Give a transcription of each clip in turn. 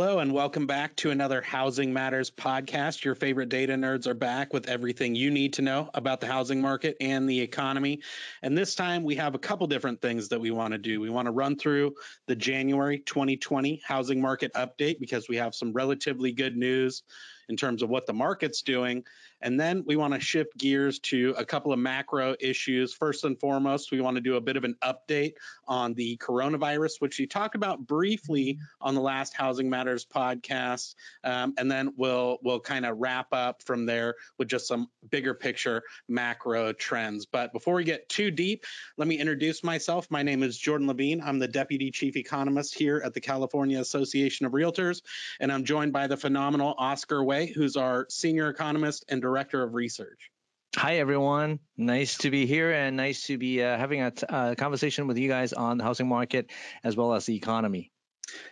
Hello, and welcome back to another Housing Matters podcast. Your favorite data nerds are back with everything you need to know about the housing market and the economy. And this time we have a couple different things that we want to do. We want to run through the January 2020 housing market update because we have some relatively good news in terms of what the market's doing. And then we want to shift gears to a couple of macro issues. First and foremost, we want to do a bit of an update on the coronavirus, which we talked about briefly on the last Housing Matters podcast. Um, and then we'll we'll kind of wrap up from there with just some bigger picture macro trends. But before we get too deep, let me introduce myself. My name is Jordan Levine. I'm the Deputy Chief Economist here at the California Association of Realtors, and I'm joined by the phenomenal Oscar Wei, who's our senior economist and Director of Research. Hi, everyone. Nice to be here and nice to be uh, having a, t- a conversation with you guys on the housing market as well as the economy.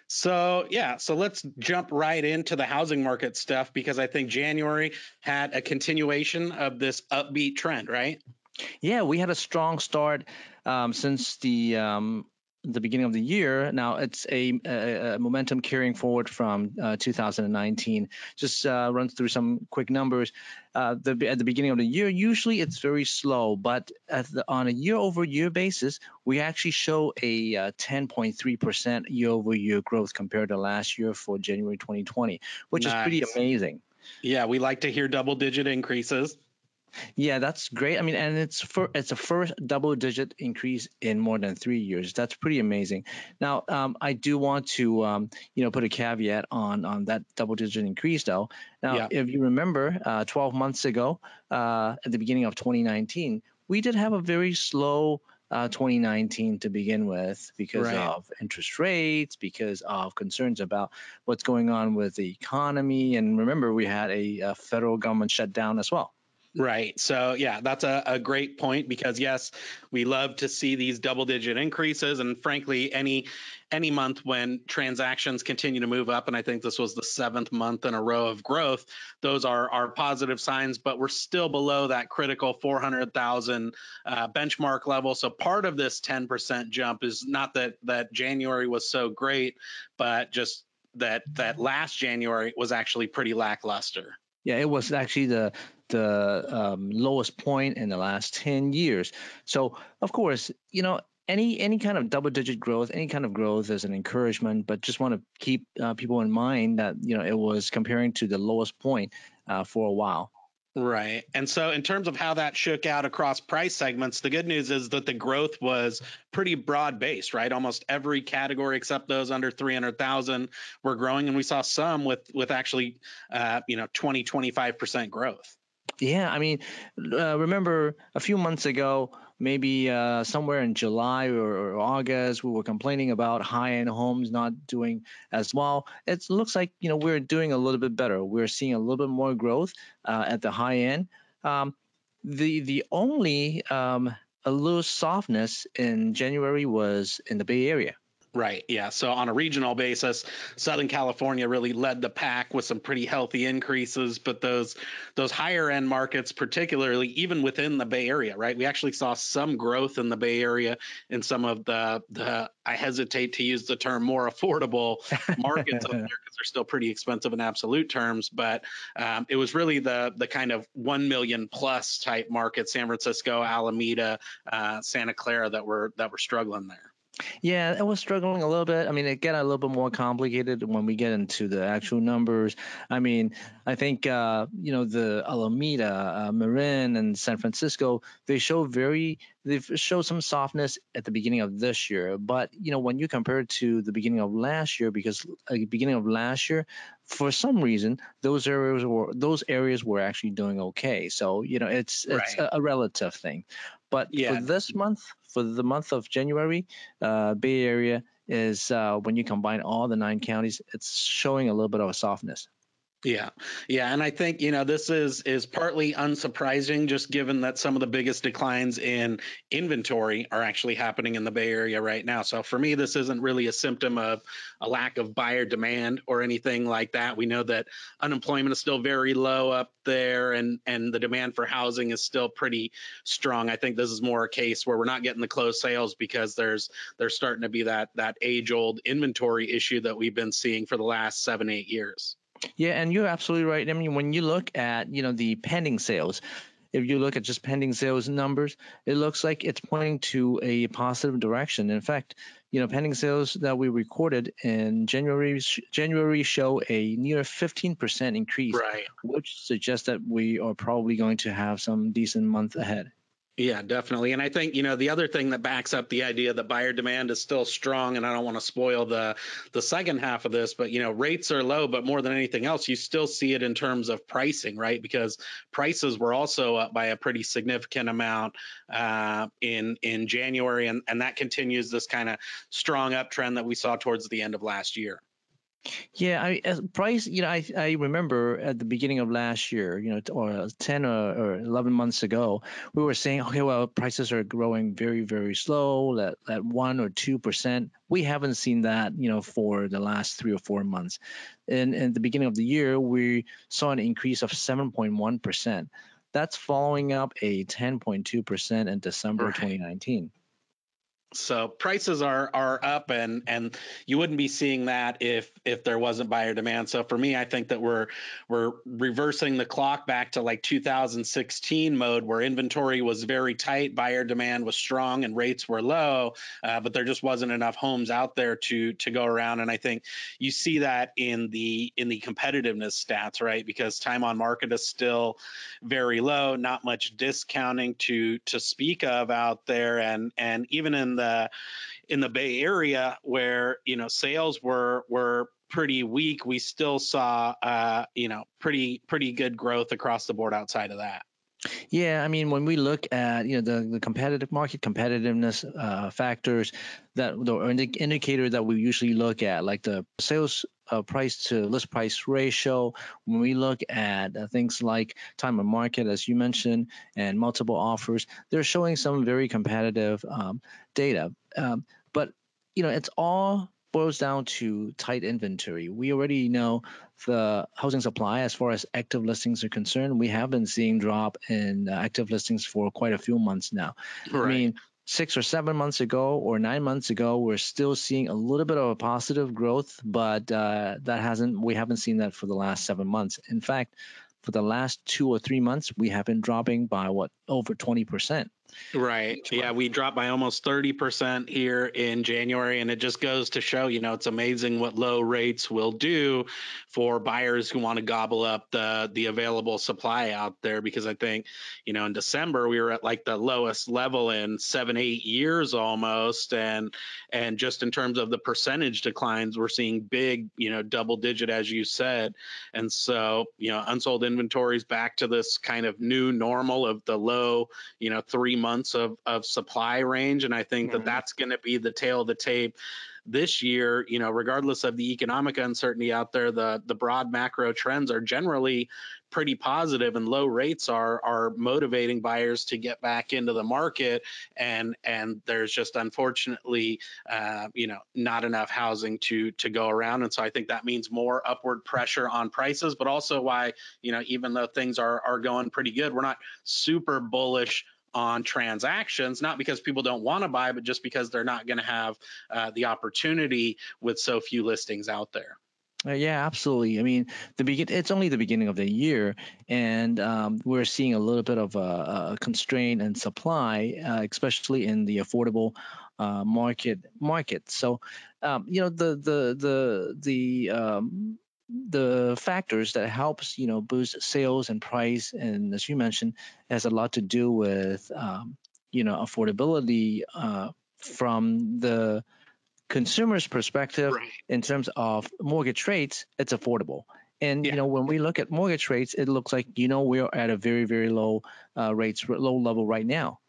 So, yeah, so let's jump right into the housing market stuff because I think January had a continuation of this upbeat trend, right? Yeah, we had a strong start um, since the um, the beginning of the year. Now it's a, a, a momentum carrying forward from uh, 2019. Just uh, runs through some quick numbers. Uh, the, at the beginning of the year, usually it's very slow, but the, on a year-over-year basis, we actually show a 10.3% uh, year-over-year growth compared to last year for January 2020, which nice. is pretty amazing. Yeah, we like to hear double-digit increases. Yeah, that's great. I mean, and it's for it's a first double digit increase in more than three years. That's pretty amazing. Now, um, I do want to um, you know put a caveat on on that double digit increase though. Now, yeah. if you remember, uh, 12 months ago, uh, at the beginning of 2019, we did have a very slow. Uh, 2019 to begin with because right. of interest rates, because of concerns about what's going on with the economy. And remember, we had a, a federal government shutdown as well. Right. So, yeah, that's a, a, great point because yes, we love to see these double digit increases and frankly any any month when transactions continue to move up and I think this was the 7th month in a row of growth, those are are positive signs, but we're still below that critical 400,000 uh, benchmark level. So part of this 10% jump is not that that January was so great, but just that that last January was actually pretty lackluster. Yeah, it was actually the the um, lowest point in the last 10 years. So, of course, you know, any any kind of double digit growth, any kind of growth is an encouragement, but just want to keep uh, people in mind that you know it was comparing to the lowest point uh, for a while. Right. And so, in terms of how that shook out across price segments, the good news is that the growth was pretty broad based, right? Almost every category except those under 300,000 were growing. And we saw some with, with actually, uh, you know, 20, 25% growth. Yeah. I mean, uh, remember a few months ago, maybe uh, somewhere in July or, or, August, we were complaining about high-end homes not doing as well. It looks like you know we're doing a little bit better. We're seeing a little bit more growth uh, at the high end. Um, the the only um, a little softness in January was in the Bay Area. Right. Yeah. So on a regional basis, Southern California really led the pack with some pretty healthy increases, but those those higher end markets, particularly even within the Bay Area, right? We actually saw some growth in the Bay Area in some of the the I hesitate to use the term more affordable markets up there because they're still pretty expensive in absolute terms, but um, it was really the the kind of one million plus type market, San Francisco, Alameda, uh, Santa Clara that were that were struggling there. Yeah, it was struggling a little bit. I mean, it got a little bit more complicated when we get into the actual numbers. I mean, I think uh, you know the Alameda, uh, Marin, and San Francisco they show very they've showed some softness at the beginning of this year. But you know when you compare it to the beginning of last year, because at the beginning of last year, for some reason those areas were those areas were actually doing okay. So you know it's it's right. a, a relative thing. But yeah. for this month, for the month of January, uh, Bay Area is uh, when you combine all the nine counties, it's showing a little bit of a softness. Yeah. Yeah, and I think, you know, this is is partly unsurprising just given that some of the biggest declines in inventory are actually happening in the Bay Area right now. So for me this isn't really a symptom of a lack of buyer demand or anything like that. We know that unemployment is still very low up there and and the demand for housing is still pretty strong. I think this is more a case where we're not getting the closed sales because there's there's starting to be that that age-old inventory issue that we've been seeing for the last 7 8 years. Yeah, and you're absolutely right. I mean, when you look at you know the pending sales, if you look at just pending sales numbers, it looks like it's pointing to a positive direction. In fact, you know, pending sales that we recorded in January January show a near 15% increase, right. which suggests that we are probably going to have some decent month ahead. Yeah, definitely. And I think, you know, the other thing that backs up the idea that buyer demand is still strong, and I don't want to spoil the the second half of this, but you know, rates are low, but more than anything else, you still see it in terms of pricing, right? Because prices were also up by a pretty significant amount uh, in in January, and, and that continues this kind of strong uptrend that we saw towards the end of last year. Yeah, I as price. You know, I I remember at the beginning of last year, you know, or uh, ten or, or eleven months ago, we were saying, okay, well, prices are growing very very slow, at at one or two percent. We haven't seen that, you know, for the last three or four months. And at the beginning of the year, we saw an increase of seven point one percent. That's following up a ten point two percent in December right. 2019. So prices are are up and and you wouldn't be seeing that if if there wasn't buyer demand. So for me, I think that we're we're reversing the clock back to like 2016 mode where inventory was very tight, buyer demand was strong, and rates were low, uh, but there just wasn't enough homes out there to to go around. And I think you see that in the in the competitiveness stats, right? Because time on market is still very low, not much discounting to to speak of out there, and and even in the in the Bay Area where you know sales were were pretty weak, we still saw uh, you know pretty pretty good growth across the board outside of that. Yeah, I mean, when we look at you know the, the competitive market competitiveness uh, factors that the indicator that we usually look at, like the sales uh, price to list price ratio, when we look at uh, things like time of market, as you mentioned, and multiple offers, they're showing some very competitive um, data. Um, but you know, it's all boils down to tight inventory. We already know the housing supply as far as active listings are concerned. We have been seeing drop in uh, active listings for quite a few months now. Right. I mean, six or seven months ago or nine months ago, we're still seeing a little bit of a positive growth, but uh, that hasn't we haven't seen that for the last seven months. In fact, for the last two or three months, we have been dropping by what over 20%. Right. Yeah, we dropped by almost 30% here in January. And it just goes to show, you know, it's amazing what low rates will do for buyers who want to gobble up the the available supply out there. Because I think, you know, in December we were at like the lowest level in seven, eight years almost. And and just in terms of the percentage declines, we're seeing big, you know, double digit, as you said. And so, you know, unsold inventories back to this kind of new normal of the low, you know, three months of, of supply range. And I think mm-hmm. that that's going to be the tale of the tape this year, you know, regardless of the economic uncertainty out there, the the broad macro trends are generally pretty positive, and low rates are are motivating buyers to get back into the market. And and there's just unfortunately, uh, you know, not enough housing to to go around, and so I think that means more upward pressure on prices, but also why you know even though things are are going pretty good, we're not super bullish on transactions, not because people don't want to buy, but just because they're not going to have uh, the opportunity with so few listings out there. Uh, yeah, absolutely. I mean, the begin it's only the beginning of the year, and um, we're seeing a little bit of a, a constraint in supply, uh, especially in the affordable uh, market market. So, um, you know, the the the the um, the factors that helps you know boost sales and price and as you mentioned has a lot to do with um, you know affordability uh, from the consumer's perspective right. in terms of mortgage rates it's affordable and yeah. you know when we look at mortgage rates it looks like you know we're at a very very low uh, rates low level right now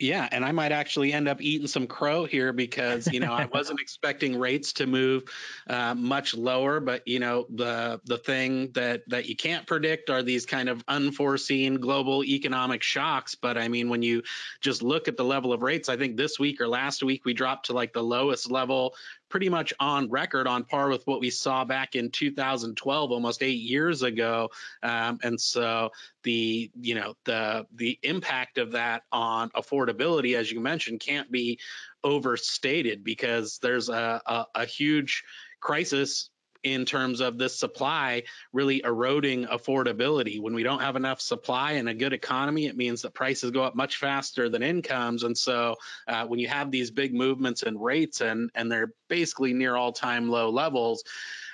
Yeah, and I might actually end up eating some crow here because you know I wasn't expecting rates to move uh, much lower, but you know the the thing that that you can't predict are these kind of unforeseen global economic shocks. But I mean, when you just look at the level of rates, I think this week or last week we dropped to like the lowest level pretty much on record, on par with what we saw back in 2012, almost eight years ago. Um, and so the you know the the impact of that on affordability, as you mentioned, can't be overstated because there's a, a, a huge crisis in terms of this supply really eroding affordability. When we don't have enough supply and a good economy, it means that prices go up much faster than incomes. And so uh, when you have these big movements in rates and and they're basically near all time low levels,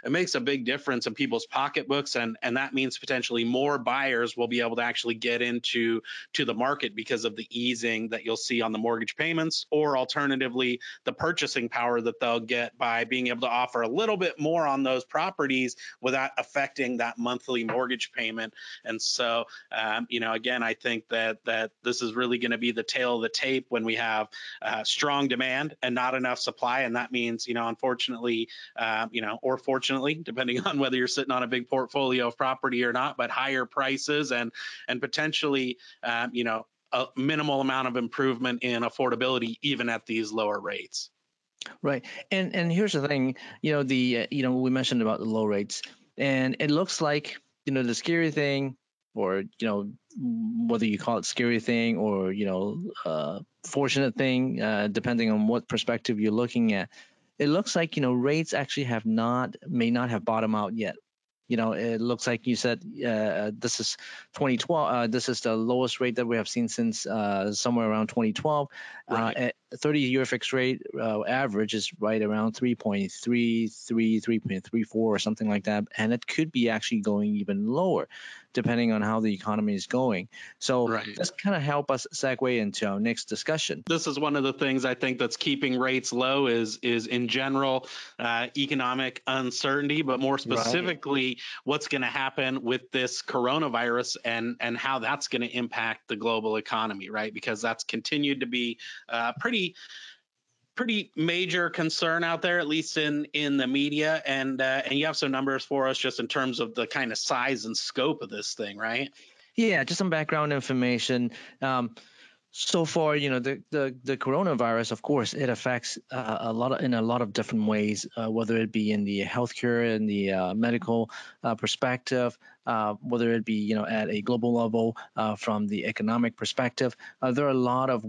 it makes a big difference in people's pocketbooks and and that means potentially more buyers will be able to actually get into to the market because of the easing that you'll see on the mortgage payments or alternatively the purchasing power that they'll get by being able to offer a little bit more on those properties without affecting that monthly mortgage payment. And so um, you know again i think that that this is really going to be the tale of the tape when we have uh, strong demand and not enough supply and that means you know unfortunately uh, you know or fortunately unfortunately, depending on whether you're sitting on a big portfolio of property or not, but higher prices and and potentially, um, you know, a minimal amount of improvement in affordability even at these lower rates. Right, and and here's the thing, you know, the uh, you know we mentioned about the low rates, and it looks like you know the scary thing, or you know whether you call it scary thing or you know uh, fortunate thing, uh, depending on what perspective you're looking at it looks like you know rates actually have not may not have bottomed out yet. You know, it looks like you said uh, this is 2012. Uh, this is the lowest rate that we have seen since uh, somewhere around 2012. Right. Uh, 30 year fixed rate uh, average is right around 3.33, 3.34 or something like that. And it could be actually going even lower depending on how the economy is going. So right. that's kind of help us segue into our next discussion. This is one of the things I think that's keeping rates low is, is in general uh, economic uncertainty, but more specifically, right. what's going to happen with this coronavirus and, and how that's going to impact the global economy, right? Because that's continued to be uh, pretty pretty major concern out there, at least in in the media. And uh, and you have some numbers for us just in terms of the kind of size and scope of this thing, right? Yeah, just some background information. Um, so far, you know, the, the, the coronavirus, of course, it affects uh, a lot of, in a lot of different ways, uh, whether it be in the healthcare, in the uh, medical uh, perspective, uh, whether it be, you know, at a global level uh, from the economic perspective. there are a lot of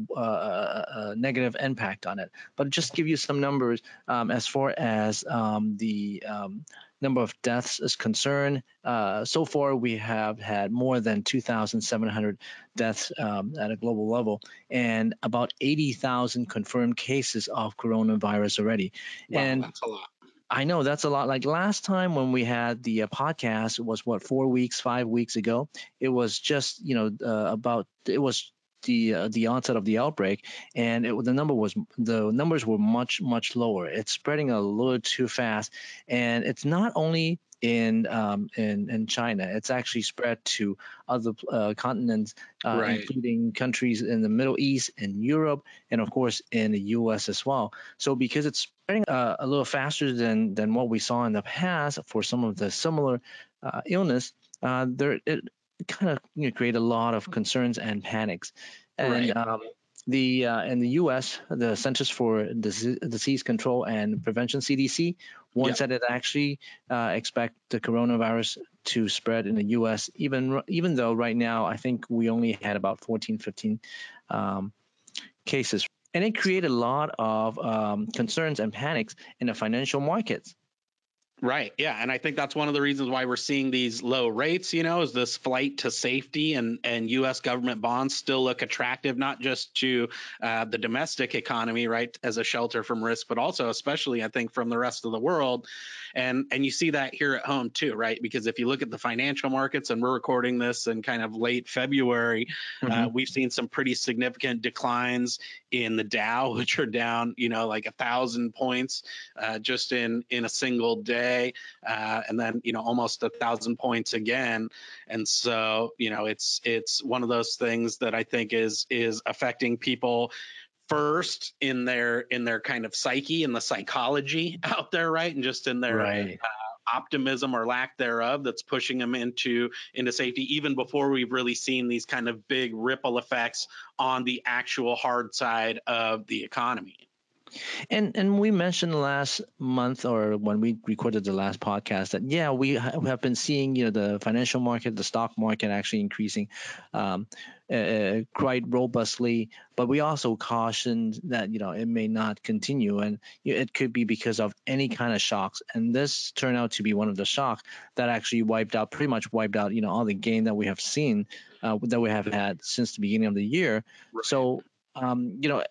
negative impact on it. But just give you some numbers um, as far as um, the um, number of deaths is concerned, uh, so far we have had more than 2,700 deaths um, at a global level and about 80,000 confirmed cases of coronavirus already. Wow, and that's a lot. I know that's a lot. Like last time when we had the uh, podcast, it was what four weeks, five weeks ago. It was just you know uh, about it was the uh, the onset of the outbreak, and it, the number was the numbers were much much lower. It's spreading a little too fast, and it's not only in um, in in China. It's actually spread to other uh, continents, uh, right. including countries in the Middle East and Europe, and of course in the U.S. as well. So because it's spreading uh, a little faster than than what we saw in the past for some of the similar uh, illness, uh, there it kind of you know, create a lot of concerns and panics. And right. um, the uh, in the U.S., the Centers for Disease Control and Prevention (CDC) once yep. that it actually uh, expect the coronavirus to spread in the U.S. Even even though right now I think we only had about 14, 15 um, cases, and it created a lot of um, concerns and panics in the financial markets. Right. Yeah. And I think that's one of the reasons why we're seeing these low rates, you know, is this flight to safety and, and US government bonds still look attractive, not just to uh, the domestic economy, right, as a shelter from risk, but also, especially, I think, from the rest of the world. And, and you see that here at home too, right? Because if you look at the financial markets, and we're recording this in kind of late February, uh, mm-hmm. uh, we've seen some pretty significant declines in the Dow, which are down, you know, like a thousand points uh, just in in a single day day, uh, and then you know almost a thousand points again. And so you know it's it's one of those things that I think is is affecting people first in their in their kind of psyche and the psychology out there, right, and just in their right. uh, optimism or lack thereof that's pushing them into into safety even before we've really seen these kind of big ripple effects on the actual hard side of the economy. And and we mentioned last month or when we recorded the last podcast that yeah we have been seeing you know the financial market the stock market actually increasing um, uh, quite robustly, but we also cautioned that you know it may not continue and it could be because of any kind of shocks. And this turned out to be one of the shocks that actually wiped out pretty much wiped out you know all the gain that we have seen uh, that we have had since the beginning of the year. Right. So um, you know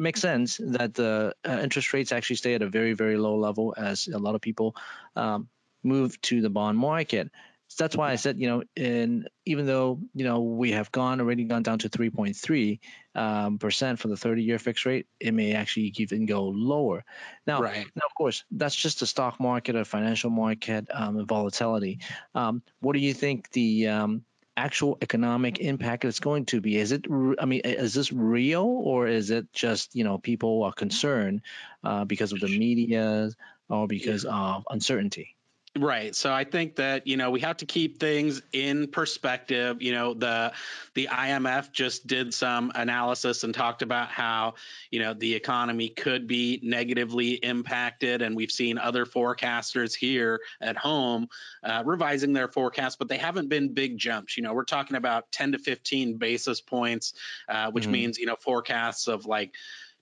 makes sense that the uh, interest rates actually stay at a very very low level as a lot of people um, move to the bond market. So that's why I said, you know, in even though you know we have gone already gone down to 3.3 um, percent for the 30-year fixed rate, it may actually even go lower. Now, right. now of course, that's just the stock market or financial market um, volatility. Um, what do you think the um, actual economic impact it's going to be? Is it, I mean, is this real or is it just, you know, people are concerned uh, because of the media or because of uncertainty? Right. So I think that, you know, we have to keep things in perspective. You know, the the IMF just did some analysis and talked about how, you know, the economy could be negatively impacted. And we've seen other forecasters here at home uh, revising their forecast, but they haven't been big jumps. You know, we're talking about 10 to 15 basis points, uh, which mm-hmm. means, you know, forecasts of like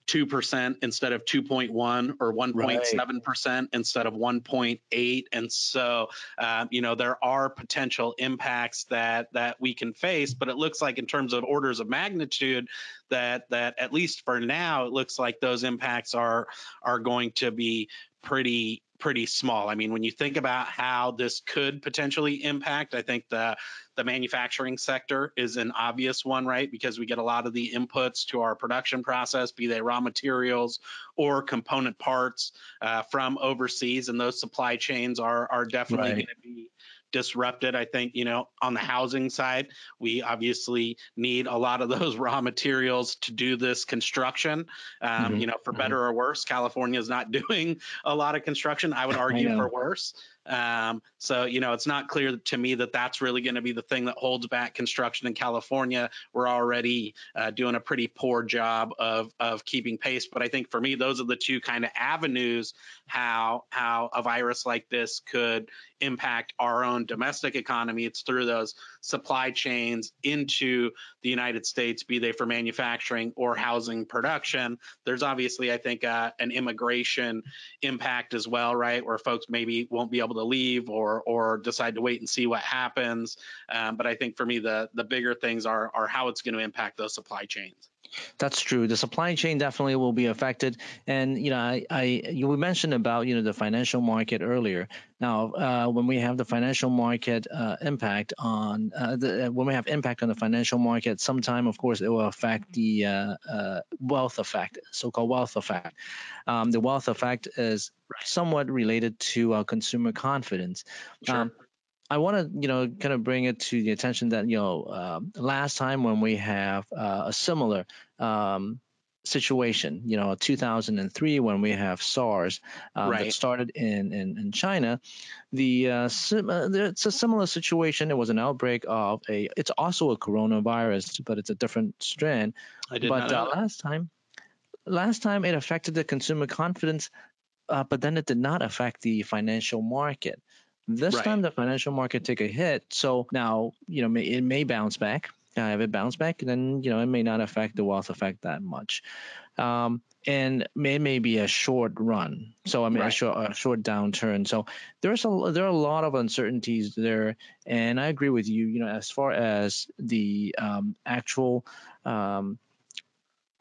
2% instead of 2.1 or 1.7% right. instead of 1.8 and so um, you know there are potential impacts that that we can face but it looks like in terms of orders of magnitude that that at least for now it looks like those impacts are are going to be pretty pretty small. I mean, when you think about how this could potentially impact, I think the the manufacturing sector is an obvious one, right? Because we get a lot of the inputs to our production process, be they raw materials or component parts uh, from overseas, and those supply chains are are definitely right. going to be disrupted. I think, you know, on the housing side, we obviously need a lot of those raw materials to do this construction. Um, mm-hmm. You know, for mm-hmm. better or worse, California is not doing a lot of construction. I would argue I for worse. Um, so, you know, it's not clear to me that that's really going to be the thing that holds back construction in California. We're already uh, doing a pretty poor job of of keeping pace. But I think for me, those are the two kind of avenues how how a virus like this could impact our own domestic economy. It's through those supply chains into the United States, be they for manufacturing or housing production. There's obviously, I think, uh, an immigration impact as well, right? Where folks maybe won't be able to leave or or decide to wait and see what happens. Um, but I think for me, the the bigger things are are how it's going to impact those supply chains. That's true. The supply chain definitely will be affected, and you know, I, I you mentioned about you know the financial market earlier. Now, uh, when we have the financial market uh, impact on uh, the, uh, when we have impact on the financial market, sometime of course it will affect the uh, uh, wealth effect, so-called wealth effect. Um, the wealth effect is somewhat related to consumer confidence. Sure. Um, I want to, you know, kind of bring it to the attention that, you know, uh, last time when we have uh, a similar um, situation, you know, 2003 when we have SARS um, right. that started in, in, in China, the uh, sim- uh, it's a similar situation. It was an outbreak of a, it's also a coronavirus, but it's a different strain. I did but not uh, last time, last time it affected the consumer confidence, uh, but then it did not affect the financial market. This right. time the financial market took a hit. So now, you know, it may bounce back. Uh, if it bounce back, then, you know, it may not affect the wealth effect that much. Um, and it may be a short run. So I mean, right. a, short, a short downturn. So there's a there are a lot of uncertainties there, and I agree with you. You know, as far as the um, actual um,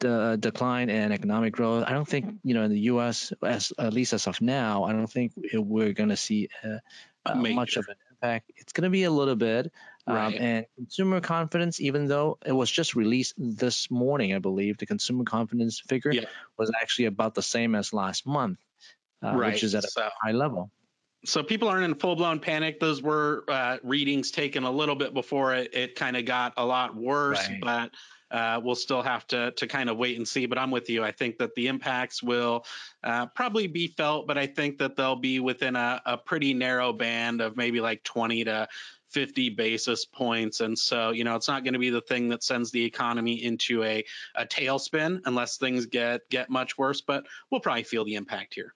the decline in economic growth, I don't think you know in the U.S. as at least as of now, I don't think we're going to see uh, much of an impact. It's going to be a little bit. Um, right. Um, and consumer confidence, even though it was just released this morning, I believe the consumer confidence figure yeah. was actually about the same as last month, uh, right. which is at a so, high level. So people aren't in full blown panic. Those were uh, readings taken a little bit before it, it kind of got a lot worse, right. but uh, we'll still have to to kind of wait and see. But I'm with you. I think that the impacts will uh, probably be felt, but I think that they'll be within a, a pretty narrow band of maybe like 20 to 50 basis points. And so, you know, it's not going to be the thing that sends the economy into a, a tailspin unless things get get much worse. But we'll probably feel the impact here.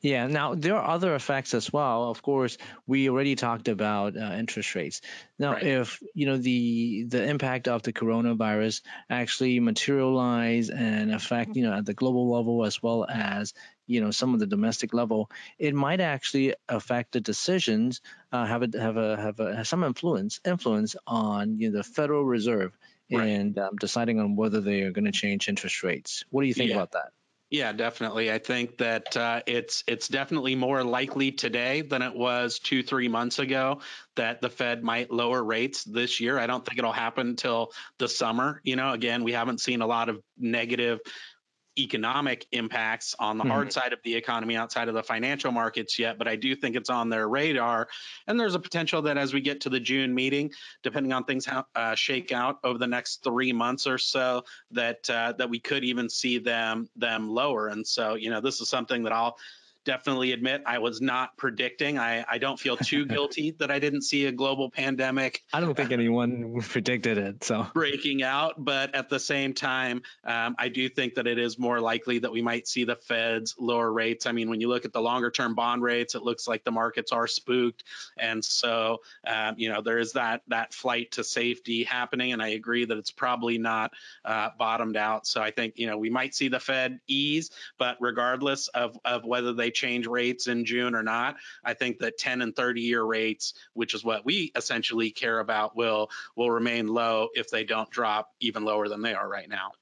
Yeah. Now there are other effects as well. Of course, we already talked about uh, interest rates. Now, right. if you know the the impact of the coronavirus actually materialize and affect you know at the global level as well as you know some of the domestic level, it might actually affect the decisions, uh, have a have a have a have some influence influence on you know, the Federal Reserve right. and um, deciding on whether they are going to change interest rates. What do you think yeah. about that? Yeah, definitely. I think that uh, it's it's definitely more likely today than it was two three months ago that the Fed might lower rates this year. I don't think it'll happen until the summer. You know, again, we haven't seen a lot of negative economic impacts on the mm-hmm. hard side of the economy outside of the financial markets yet, but I do think it's on their radar. And there's a potential that as we get to the June meeting, depending on things how, uh, shake out over the next three months or so, that uh, that we could even see them them lower. And so, you know, this is something that I'll definitely admit I was not predicting. I, I don't feel too guilty that I didn't see a global pandemic. I don't think anyone predicted it. So breaking out, but at the same time, um, I do think that it is more likely that we might see the Feds lower rates. I mean, when you look at the longer term bond rates, it looks like the markets are spooked, and so um, you know there is that that flight to safety happening. And I agree that it's probably not uh, bottomed out. So I think you know we might see the Fed ease, but regardless of of whether they change rates in June or not. I think that 10 and 30 year rates, which is what we essentially care about, will will remain low if they don't drop even lower than they are right now.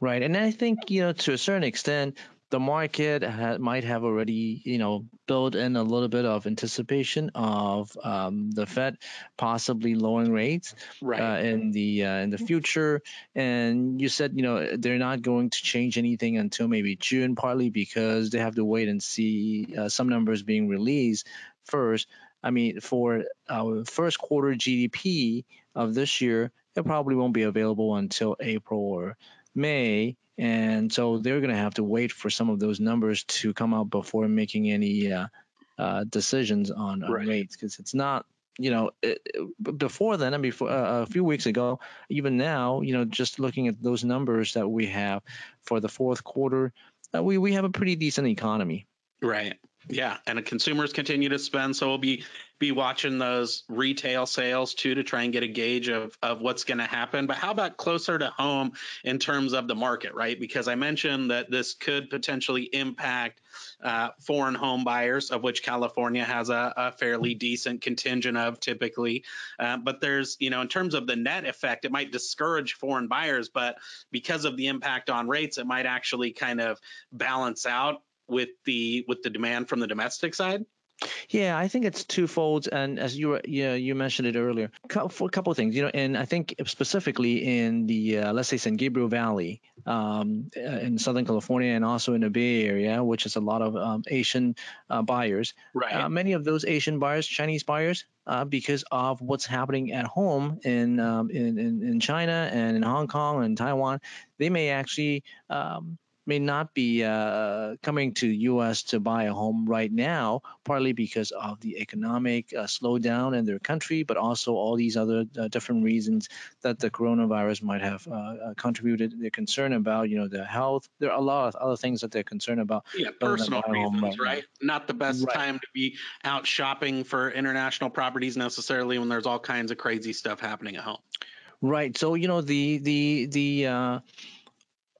Right, and I think you know to a certain extent, the market ha- might have already, you know, built in a little bit of anticipation of um, the Fed possibly lowering rates right. uh, in the uh, in the future. And you said, you know, they're not going to change anything until maybe June, partly because they have to wait and see uh, some numbers being released first. I mean, for our first quarter GDP of this year, it probably won't be available until April or May and so they're going to have to wait for some of those numbers to come out before making any uh, uh, decisions on, on right. rates because it's not you know it, it, before then and before uh, a few weeks ago even now you know just looking at those numbers that we have for the fourth quarter uh, we we have a pretty decent economy right yeah, and consumers continue to spend, so we'll be be watching those retail sales too to try and get a gauge of of what's going to happen. But how about closer to home in terms of the market, right? Because I mentioned that this could potentially impact uh, foreign home buyers, of which California has a, a fairly decent contingent of typically. Uh, but there's, you know, in terms of the net effect, it might discourage foreign buyers, but because of the impact on rates, it might actually kind of balance out with the with the demand from the domestic side? Yeah, I think it's twofold, and as you yeah you mentioned it earlier, for a couple of things, you know, and I think specifically in the uh, let's say San Gabriel Valley, um, uh, in Southern California, and also in the Bay Area, which is a lot of um, Asian uh, buyers. Right. Uh, many of those Asian buyers, Chinese buyers, uh, because of what's happening at home in, um, in, in in China and in Hong Kong and Taiwan, they may actually um, may not be uh, coming to U.S. to buy a home right now, partly because of the economic uh, slowdown in their country, but also all these other uh, different reasons that the coronavirus might have uh, uh, contributed. They're concerned about, you know, their health. There are a lot of other things that they're concerned about. Yeah, personal reasons, right, right? Not the best right. time to be out shopping for international properties necessarily when there's all kinds of crazy stuff happening at home. Right. So you know the the the uh,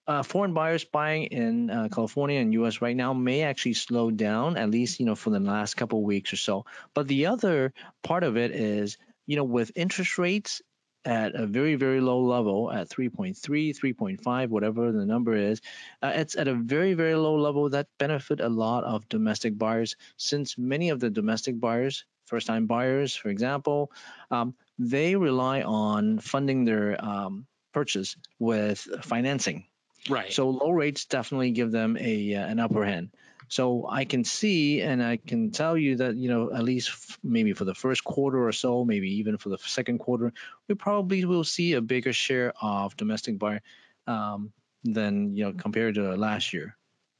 uh, foreign buyers buying in uh, California and U.S. right now may actually slow down, at least you know for the last couple of weeks or so. But the other part of it is, you know, with interest rates at a very very low level at 3.3 3.5 whatever the number is uh, it's at a very very low level that benefit a lot of domestic buyers since many of the domestic buyers first time buyers for example um, they rely on funding their um, purchase with financing Right. So low rates definitely give them a uh, an upper hand. So I can see and I can tell you that, you know, at least f- maybe for the first quarter or so, maybe even for the second quarter, we probably will see a bigger share of domestic buyer um, than, you know, compared to last year.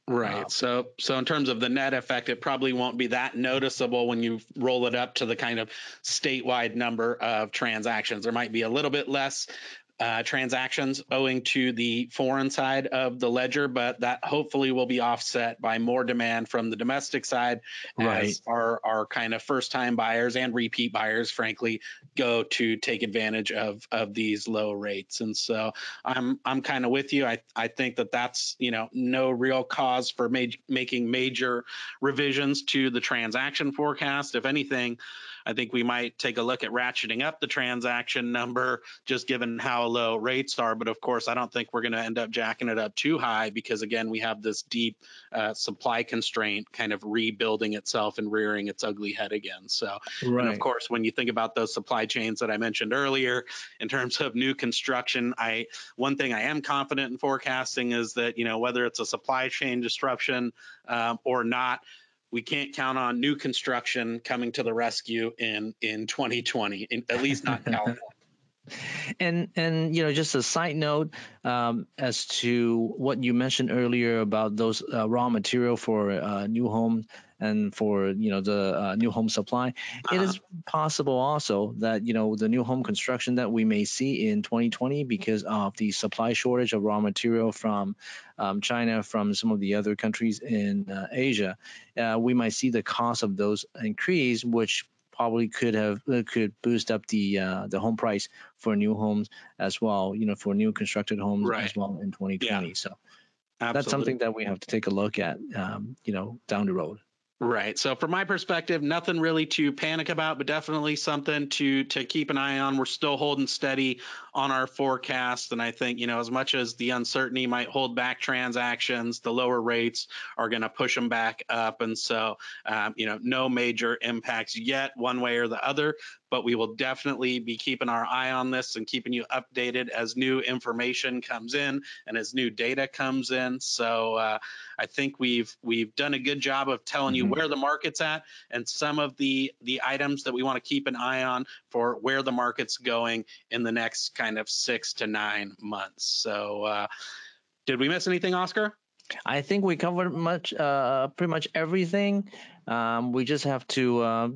Right. Um, so so in terms of the net effect, it probably won't be that noticeable when you roll it up to the kind of statewide number of transactions. There might be a little bit less uh, transactions owing to the foreign side of the ledger, but that hopefully will be offset by more demand from the domestic side right. as our, our kind of first time buyers and repeat buyers, frankly, go to take advantage of of these low rates. And so I'm I'm kind of with you. I I think that that's you know no real cause for ma- making major revisions to the transaction forecast. If anything, I think we might take a look at ratcheting up the transaction number just given how low rates are. But of course, I don't think we're going to end up jacking it up too high because, again, we have this deep uh, supply constraint kind of rebuilding itself and rearing its ugly head again. So, right. and of course, when you think about those supply chains that I mentioned earlier, in terms of new construction, I one thing I am confident in forecasting is that you know whether it's a supply chain disruption um, or not we can't count on new construction coming to the rescue in in 2020, in, at least not California. And and you know just a side note um, as to what you mentioned earlier about those uh, raw material for uh, new home and for you know the uh, new home supply, uh-huh. it is uh-huh. possible also that you know the new home construction that we may see in 2020 because of the supply shortage of raw material from um, China, from some of the other countries in uh, Asia, uh, we might see the cost of those increase, which probably could have uh, could boost up the uh, the home price for new homes as well. You know, for new constructed homes right. as well in 2020. Yeah. So Absolutely. that's something that we have to take a look at. Um, you know, down the road. Right. So from my perspective, nothing really to panic about, but definitely something to to keep an eye on. We're still holding steady on our forecast, and I think you know as much as the uncertainty might hold back transactions, the lower rates are going to push them back up, and so um, you know no major impacts yet, one way or the other but we will definitely be keeping our eye on this and keeping you updated as new information comes in and as new data comes in. So uh, I think we've we've done a good job of telling mm-hmm. you where the market's at and some of the the items that we want to keep an eye on for where the market's going in the next kind of six to nine months. So uh, did we miss anything, Oscar? I think we covered much, uh, pretty much everything. Um, we just have to uh,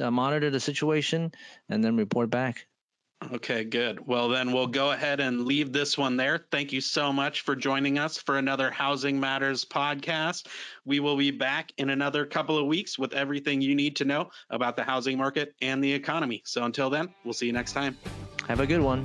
uh, monitor the situation and then report back. Okay, good. Well, then we'll go ahead and leave this one there. Thank you so much for joining us for another Housing Matters podcast. We will be back in another couple of weeks with everything you need to know about the housing market and the economy. So until then, we'll see you next time. Have a good one.